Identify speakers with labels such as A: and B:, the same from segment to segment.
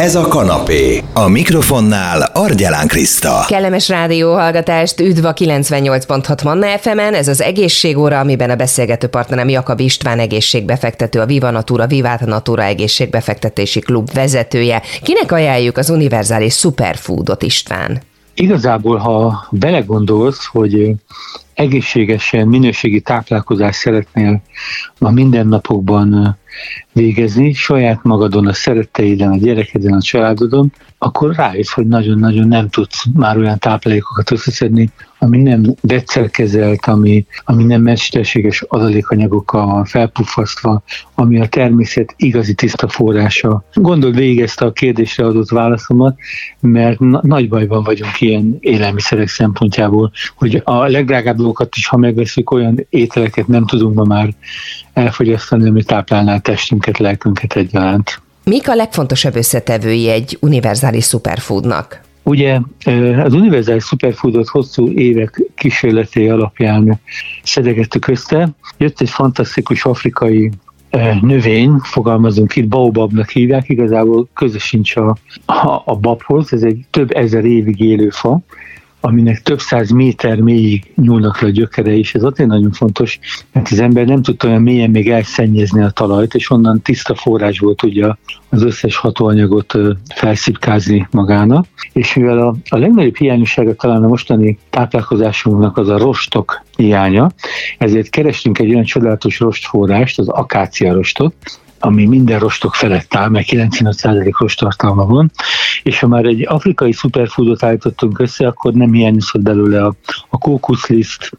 A: Ez a kanapé. A mikrofonnál Argyelán Kriszta.
B: Kellemes rádióhallgatást, üdv a 98.6 Manna fm ez az egészségóra, amiben a beszélgető partnerem Jakab István egészségbefektető, a Viva Natura, Vivát Natura egészségbefektetési klub vezetője. Kinek ajánljuk az univerzális superfoodot István?
C: Igazából, ha belegondolsz, hogy egészségesen, minőségi táplálkozást szeretnél a mindennapokban végezni, saját magadon, a szeretteiden, a gyerekedben, a családodon, akkor rájössz, hogy nagyon-nagyon nem tudsz már olyan táplálékokat összeszedni, ami nem vegyszerkezelt, ami, ami nem mesterséges adalékanyagokkal van felpuffasztva, ami a természet igazi tiszta forrása. Gondold végig ezt a kérdésre adott válaszomat, mert na- nagy bajban vagyunk ilyen élelmiszerek szempontjából, hogy a legdrágább dolgokat is, ha megveszünk, olyan ételeket nem tudunk ma már elfogyasztani, ami táplálná a testünket, lelkünket egyaránt.
B: Mik a legfontosabb összetevői egy univerzális superfoodnak?
C: Ugye az univerzális superfoodot hosszú évek kísérleté alapján szedegettük össze. Jött egy fantasztikus afrikai növény, fogalmazunk itt, baobabnak hívják, igazából közös sincs a, a, a babhoz, ez egy több ezer évig élő fa, aminek több száz méter mélyig nyúlnak le a gyökere, és ez azért nagyon fontos, mert az ember nem tudta olyan mélyen még elszennyezni a talajt, és onnan tiszta forrásból tudja az összes hatóanyagot felszipkázni magának. És mivel a, a legnagyobb hiányossága talán a mostani táplálkozásunknak az a rostok hiánya, ezért kerestünk egy olyan csodálatos rostforrást, az akácia rostot, ami minden rostok felett áll, mert 95% rostartalma van, és ha már egy afrikai superfoodot állítottunk össze, akkor nem hiányozhat belőle a, a kókuszliszt,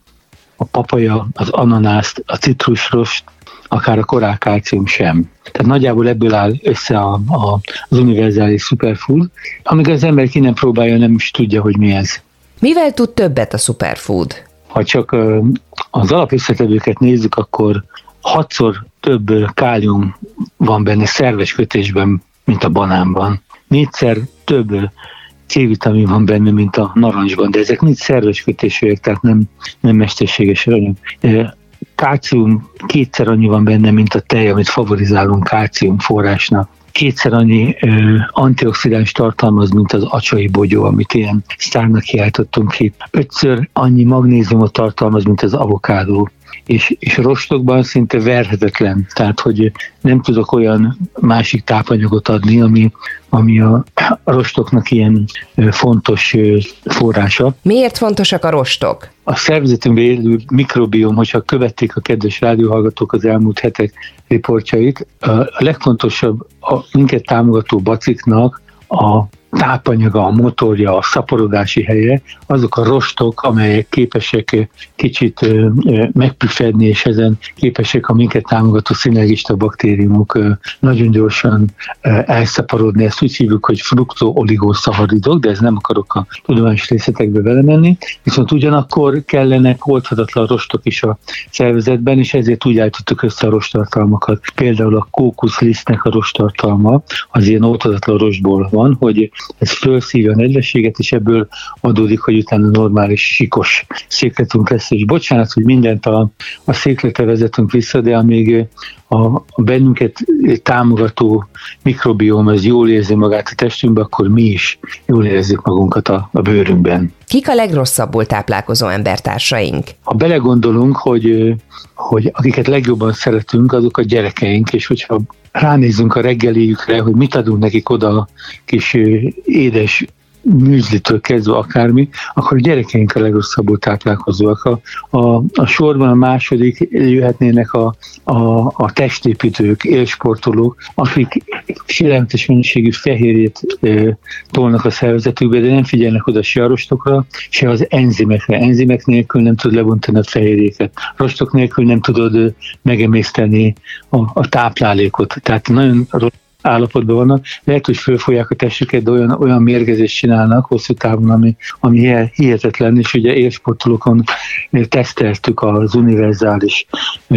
C: a papaja, az ananászt, a citrusrost, akár a korákálcium sem. Tehát nagyjából ebből áll össze a, a, az univerzális superfood, amíg az ember ki nem próbálja, nem is tudja, hogy mi ez.
B: Mivel tud többet a superfood?
C: Ha csak az alapösszetevőket nézzük, akkor hatszor több kálium van benne szerves kötésben, mint a banánban. Négyszer több C-vitamin van benne, mint a narancsban, de ezek mind szerves kötésűek, tehát nem, nem mesterséges anyag. Kálcium kétszer annyi van benne, mint a tej, amit favorizálunk kálcium forrásnak kétszer annyi ö, antioxidáns tartalmaz, mint az acsai bogyó, amit ilyen sztárnak kiáltottunk ki. Ötször annyi magnéziumot tartalmaz, mint az avokádó és, és rostokban szinte verhetetlen, tehát hogy nem tudok olyan másik tápanyagot adni, ami, ami a, a rostoknak ilyen fontos forrása.
B: Miért fontosak a rostok?
C: A szervezetünkben élő mikrobiom, hogyha követték a kedves rádióhallgatók az elmúlt hetek riportjait, a legfontosabb a minket támogató baciknak a tápanyaga, a motorja, a szaporodási helye, azok a rostok, amelyek képesek kicsit megpüfedni, és ezen képesek a minket támogató szinergista baktériumok nagyon gyorsan elszaporodni. Ezt úgy hívjuk, hogy frukto-oligoszaharidok, de ez nem akarok a tudományos részletekbe vele menni. Viszont ugyanakkor kellenek oldhatatlan rostok is a szervezetben, és ezért úgy állítottuk össze a rostartalmakat. Például a kókuszlisztnek a rostartalma az ilyen oldhatatlan rostból van, hogy ez felszívja a nedvességet, és ebből adódik, hogy utána normális, sikos székletünk lesz. És bocsánat, hogy mindent a, a székletre vezetünk vissza, de amíg a, bennünket támogató mikrobióm az jól érzi magát a testünkben, akkor mi is jól érezzük magunkat a, a bőrünkben.
B: Kik a legrosszabbul táplálkozó embertársaink?
C: Ha belegondolunk, hogy, hogy akiket legjobban szeretünk, azok a gyerekeink, és hogyha ránézzünk a reggeliükre, hogy mit adunk nekik oda kis édes műzlitől kezdve akármi, akkor a gyerekeink a legrosszabbul táplálkozóak. A, a, a sorban a második jöhetnének a, a, a testépítők, élsportolók, akik félelmetes mennyiségű fehérjét e, tolnak a szervezetükbe, de nem figyelnek oda se a rostokra, se az enzimekre. Enzimek nélkül nem tud lebontani a fehérjéket. Rostok nélkül nem tudod megemészteni a, a táplálékot. Tehát nagyon rossz állapotban vannak. Lehet, hogy fölfolyják a testüket, de olyan, olyan mérgezést csinálnak hosszú távon, ami, ami hihetetlen, és ugye élsportolókon teszteltük az univerzális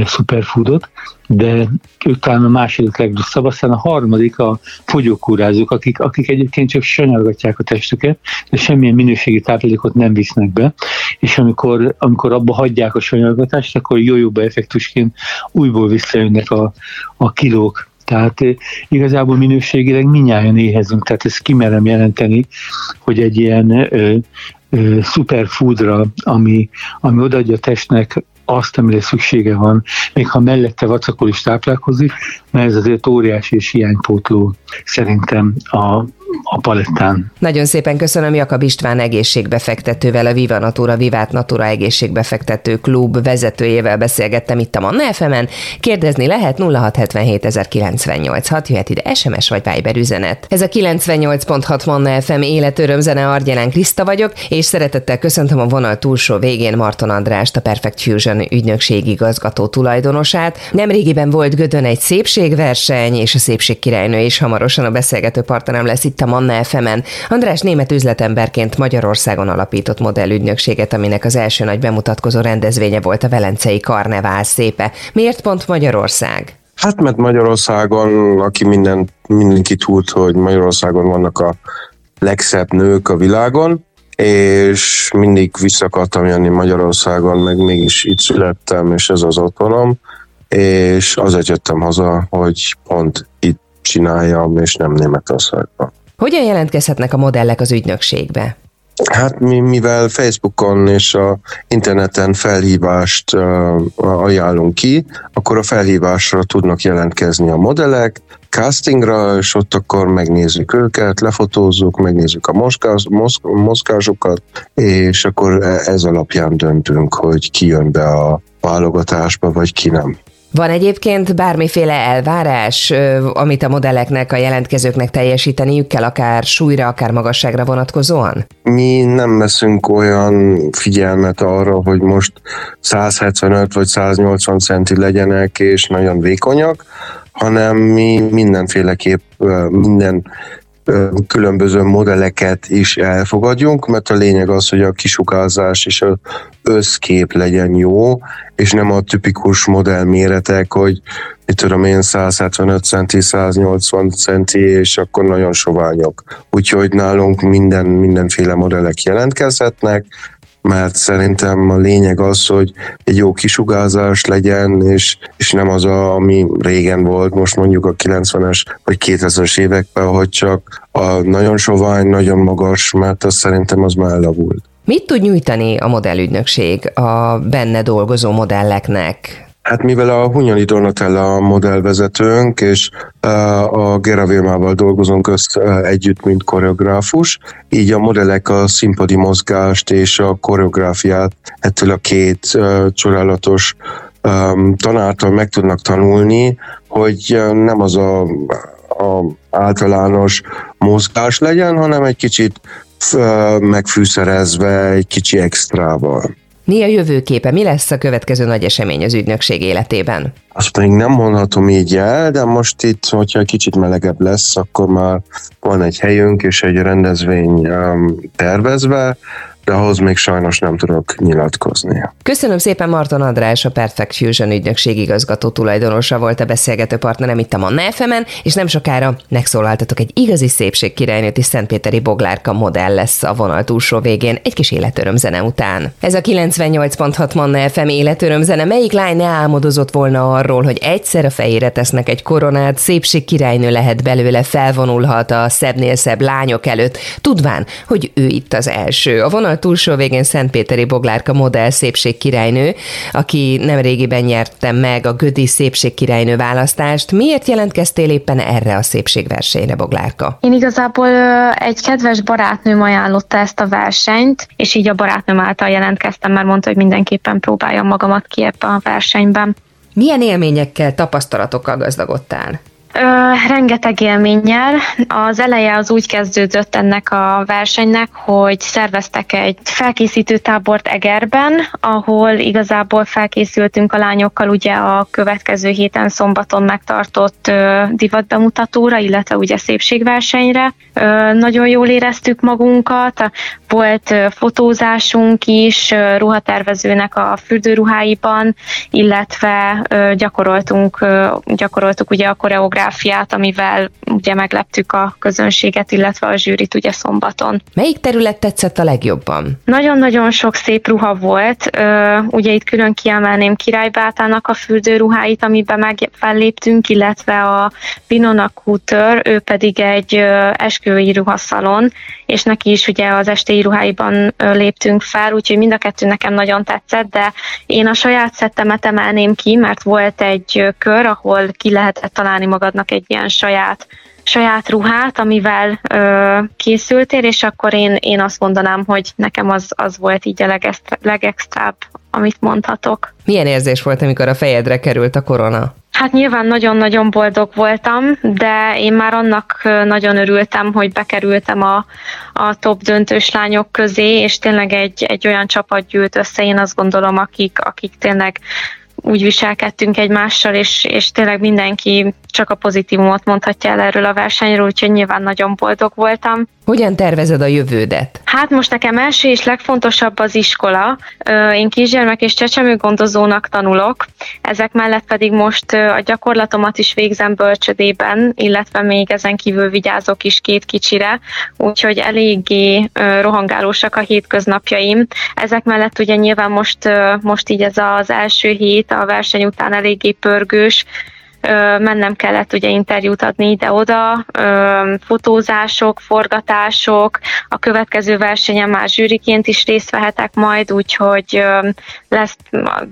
C: superfoodot, de utána a második legrosszabb, aztán a harmadik a fogyókúrázók, akik, akik egyébként csak sanyargatják a testüket, de semmilyen minőségi táplálékot nem visznek be, és amikor, amikor abba hagyják a sanyargatást, akkor jó-jóba effektusként újból visszajönnek a, a kilók Tehát igazából minőségileg minnyáján éhezünk, tehát ezt kimerem jelenteni, hogy egy ilyen ö, ö, superfoodra, ami, ami odaadja a testnek azt, amire szüksége van, még ha mellette vacakol is táplálkozik, mert ez azért óriási és hiánypótló szerintem a, a palettán.
B: Nagyon szépen köszönöm Jakab István egészségbefektetővel, a Viva Natura, Vivát Natura egészségbefektető klub vezetőjével beszélgettem itt a Manna fm Kérdezni lehet 0677 jöhet ide SMS vagy Viber üzenet. Ez a 98.6 Manna FM életörömzene Argyelán Kriszta vagyok, és szeretettel köszöntöm a vonal túlsó végén Marton Andrást, a Perfect Fusion ügynökség igazgató tulajdonosát. Nemrégiben volt Gödön egy szépségverseny, és a szépségkirálynő is hamarosan a beszélgető partnerem lesz itt a Manna FM-en. András német üzletemberként Magyarországon alapított modellügynökséget, aminek az első nagy bemutatkozó rendezvénye volt a Velencei Karnevál szépe. Miért pont Magyarország?
D: Hát mert Magyarországon, aki minden, mindenki tud, hogy Magyarországon vannak a legszebb nők a világon, és mindig vissza akartam jönni Magyarországon, meg mégis itt születtem, és ez az otthonom, és azért jöttem haza, hogy pont itt csináljam, és nem Németországban.
B: Hogyan jelentkezhetnek a modellek az ügynökségbe?
D: Hát mi, mivel Facebookon és a interneten felhívást ajánlunk ki, akkor a felhívásra tudnak jelentkezni a modellek, castingra, és ott akkor megnézzük őket, lefotózzuk, megnézzük a mozgás, mozg, mozgásokat, és akkor e, ez alapján döntünk, hogy ki jön be a válogatásba, vagy ki nem.
B: Van egyébként bármiféle elvárás, amit a modelleknek, a jelentkezőknek teljesíteniük kell, akár súlyra, akár magasságra vonatkozóan?
D: Mi nem veszünk olyan figyelmet arra, hogy most 175 vagy 180 centi legyenek, és nagyon vékonyak, hanem mi mindenféleképp minden különböző modelleket is elfogadjunk, mert a lényeg az, hogy a kisugázás és az összkép legyen jó, és nem a tipikus modell méretek, hogy mit tudom én 175 centi, 180 centi, és akkor nagyon soványok. Úgyhogy nálunk minden, mindenféle modellek jelentkezhetnek, mert szerintem a lényeg az, hogy egy jó kisugázás legyen, és, és nem az, a, ami régen volt, most mondjuk a 90-es vagy 2000-es években, hogy csak a nagyon sovány, nagyon magas, mert az szerintem az már elavult.
B: Mit tud nyújtani a modellügynökség a benne dolgozó modelleknek?
D: Hát mivel a Hunyali Donatella a modellvezetőnk, és a Gera Vilmával dolgozunk közt együtt, mint koreográfus, így a modellek a színpadi mozgást és a koreográfiát ettől a két csodálatos tanártól meg tudnak tanulni, hogy nem az a, a általános mozgás legyen, hanem egy kicsit megfűszerezve, egy kicsi extrával.
B: Mi a jövőképe? Mi lesz a következő nagy esemény az ügynökség életében?
D: Azt még nem mondhatom így el, de most itt, hogyha kicsit melegebb lesz, akkor már van egy helyünk és egy rendezvény um, tervezve, de ahhoz még sajnos nem tudok nyilatkozni.
B: Köszönöm szépen Marton András, a Perfect Fusion ügynökség igazgató tulajdonosa volt a beszélgető partnerem itt a Manna fm és nem sokára megszólaltatok egy igazi szépség királynőt és Szentpéteri Boglárka modell lesz a vonal túlsó végén egy kis életörömzene után. Ez a 98.6 Manna FM életörömzene, melyik lány ne álmodozott volna arról, hogy egyszer a fejére tesznek egy koronát, szépség királynő lehet belőle, felvonulhat a szebbnél szebb lányok előtt, tudván, hogy ő itt az első. A vonal túlsó végén Szentpéteri Boglárka modell szépségkirálynő, aki nem régiben nyerte meg a Gödi szépségkirálynő választást. Miért jelentkeztél éppen erre a szépségversenyre, Boglárka?
E: Én igazából egy kedves barátnőm ajánlotta ezt a versenyt, és így a barátnőm által jelentkeztem, mert mondta, hogy mindenképpen próbáljam magamat ki ebbe a versenyben.
B: Milyen élményekkel, tapasztalatokkal gazdagodtál?
E: Ö, rengeteg élménnyel. Az eleje az úgy kezdődött ennek a versenynek, hogy szerveztek egy felkészítő tábort Egerben, ahol igazából felkészültünk a lányokkal ugye a következő héten szombaton megtartott ö, divatbemutatóra, illetve ugye szépségversenyre. Ö, nagyon jól éreztük magunkat, volt fotózásunk is ruhatervezőnek a fürdőruháiban, illetve gyakoroltunk, gyakoroltuk ugye a koreográfiát koreográfiát, amivel ugye megleptük a közönséget, illetve a zsűrit ugye szombaton.
B: Melyik terület tetszett a legjobban?
E: Nagyon-nagyon sok szép ruha volt. Ugye itt külön kiemelném Királybátának a fürdőruháit, amiben meg felléptünk, illetve a Vinona Cooter, ő pedig egy esküvői ruhaszalon, és neki is ugye az esti ruháiban léptünk fel, úgyhogy mind a kettő nekem nagyon tetszett, de én a saját szettemet emelném ki, mert volt egy kör, ahol ki lehetett találni magadnak egy ilyen saját saját ruhát, amivel ö, készültél, és akkor én, én azt mondanám, hogy nekem az, az volt így a legextra, legextrább, amit mondhatok.
B: Milyen érzés volt, amikor a fejedre került a korona?
E: Hát nyilván nagyon-nagyon boldog voltam, de én már annak nagyon örültem, hogy bekerültem a, a top döntős lányok közé, és tényleg egy, egy olyan csapat gyűlt össze, én azt gondolom, akik, akik tényleg úgy viselkedtünk egymással, és, és tényleg mindenki csak a pozitívumot mondhatja el erről a versenyről, úgyhogy nyilván nagyon boldog voltam.
B: Hogyan tervezed a jövődet?
E: Hát most nekem első és legfontosabb az iskola. Én kisgyermek és csecsemőgondozónak tanulok, ezek mellett pedig most a gyakorlatomat is végzem bölcsödében, illetve még ezen kívül vigyázok is két kicsire, úgyhogy eléggé rohangálósak a hétköznapjaim. Ezek mellett ugye nyilván most, most így ez az első hét a verseny után eléggé pörgős, mennem kellett ugye interjút adni ide-oda, fotózások, forgatások, a következő versenyen már zsűriként is részt vehetek majd, úgyhogy lesz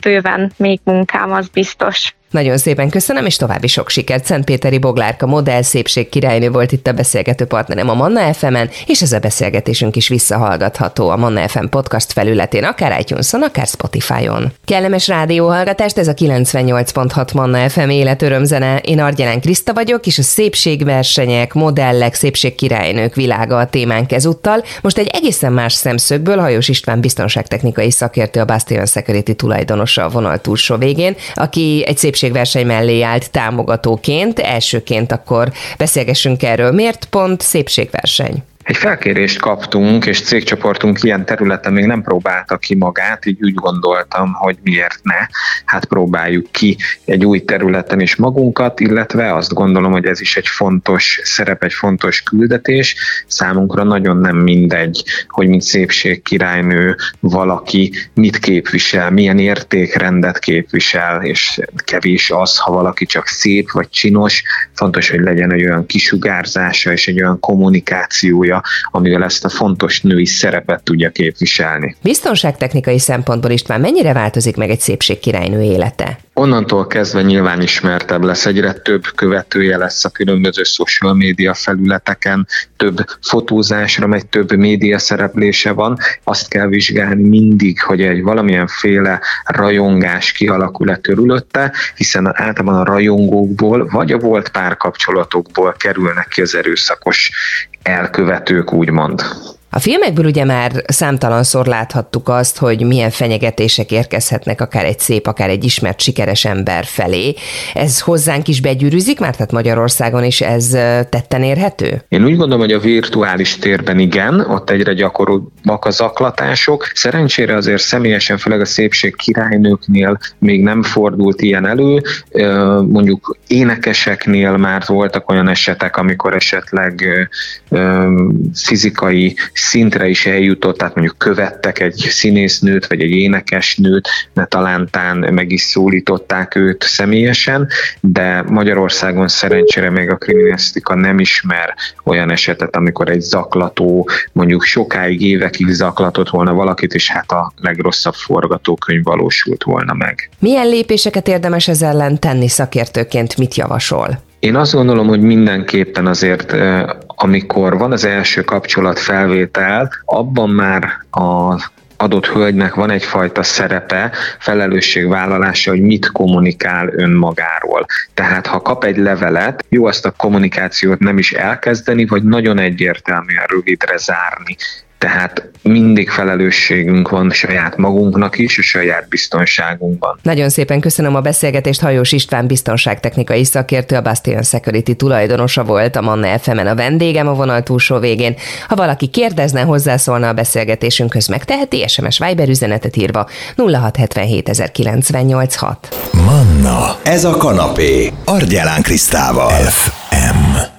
E: bőven még munkám, az biztos.
B: Nagyon szépen köszönöm, és további sok sikert. Szentpéteri Boglárka modell szépség királynő volt itt a beszélgető partnerem a Manna FM-en, és ez a beszélgetésünk is visszahallgatható a Manna FM podcast felületén, akár iTunes-on, akár Spotify-on. Kellemes rádióhallgatást, ez a 98.6 Manna FM életörömzene. Én Argyelán Kriszta vagyok, és a szépségversenyek, modellek, szépségkirálynők világa a témánk ezúttal. Most egy egészen más szemszögből Hajós István biztonságtechnikai szakértő, a Bastion Security tulajdonosa a vonal túlsó végén, aki egy szép szépségverseny mellé állt támogatóként. Elsőként akkor beszélgessünk erről. Miért pont szépségverseny?
F: Egy felkérést kaptunk, és cégcsoportunk ilyen területen még nem próbálta ki magát, így úgy gondoltam, hogy miért ne, hát próbáljuk ki egy új területen is magunkat, illetve azt gondolom, hogy ez is egy fontos szerep, egy fontos küldetés. Számunkra nagyon nem mindegy, hogy mint szépség királynő valaki mit képvisel, milyen értékrendet képvisel, és kevés az, ha valaki csak szép vagy csinos, fontos, hogy legyen egy olyan kisugárzása és egy olyan kommunikációja, amivel ezt a fontos női szerepet tudja képviselni.
B: Biztonságtechnikai szempontból is már mennyire változik meg egy szépségkirálynő élete?
F: Onnantól kezdve nyilván ismertebb lesz, egyre több követője lesz a különböző social média felületeken, több fotózásra megy, több média szereplése van. Azt kell vizsgálni mindig, hogy egy valamilyen féle rajongás kialakul-e körülötte, hiszen általában a rajongókból vagy a volt párkapcsolatokból kerülnek ki az erőszakos elkövetők, úgymond.
B: A filmekből ugye már számtalanszor láthattuk azt, hogy milyen fenyegetések érkezhetnek akár egy szép, akár egy ismert sikeres ember felé. Ez hozzánk is begyűrűzik már, tehát Magyarországon is ez tetten érhető?
F: Én úgy gondolom, hogy a virtuális térben igen, ott egyre gyakoribbak a zaklatások. Szerencsére azért személyesen, főleg a szépség királynőknél még nem fordult ilyen elő. Mondjuk énekeseknél már voltak olyan esetek, amikor esetleg fizikai szintre is eljutott, tehát mondjuk követtek egy színésznőt, vagy egy énekesnőt, de talántán meg is szólították őt személyesen, de Magyarországon szerencsére még a kriminalisztika nem ismer olyan esetet, amikor egy zaklató mondjuk sokáig, évekig zaklatott volna valakit, és hát a legrosszabb forgatókönyv valósult volna meg.
B: Milyen lépéseket érdemes ez ellen tenni szakértőként, mit javasol?
F: Én azt gondolom, hogy mindenképpen azért, amikor van az első kapcsolatfelvétel, abban már a adott hölgynek van egyfajta szerepe, felelősségvállalása, hogy mit kommunikál önmagáról. Tehát ha kap egy levelet, jó azt a kommunikációt nem is elkezdeni, vagy nagyon egyértelműen rövidre zárni tehát mindig felelősségünk van saját magunknak is, a saját biztonságunkban.
B: Nagyon szépen köszönöm a beszélgetést. Hajós István biztonságtechnikai szakértő, a Bastion Security tulajdonosa volt a Manna fm a vendégem a vonal túlsó végén. Ha valaki kérdezne, hozzászólna a beszélgetésünkhöz, megteheti SMS Viber üzenetet írva 0677
A: Manna, ez a kanapé, Argyelán Krisztával. FM.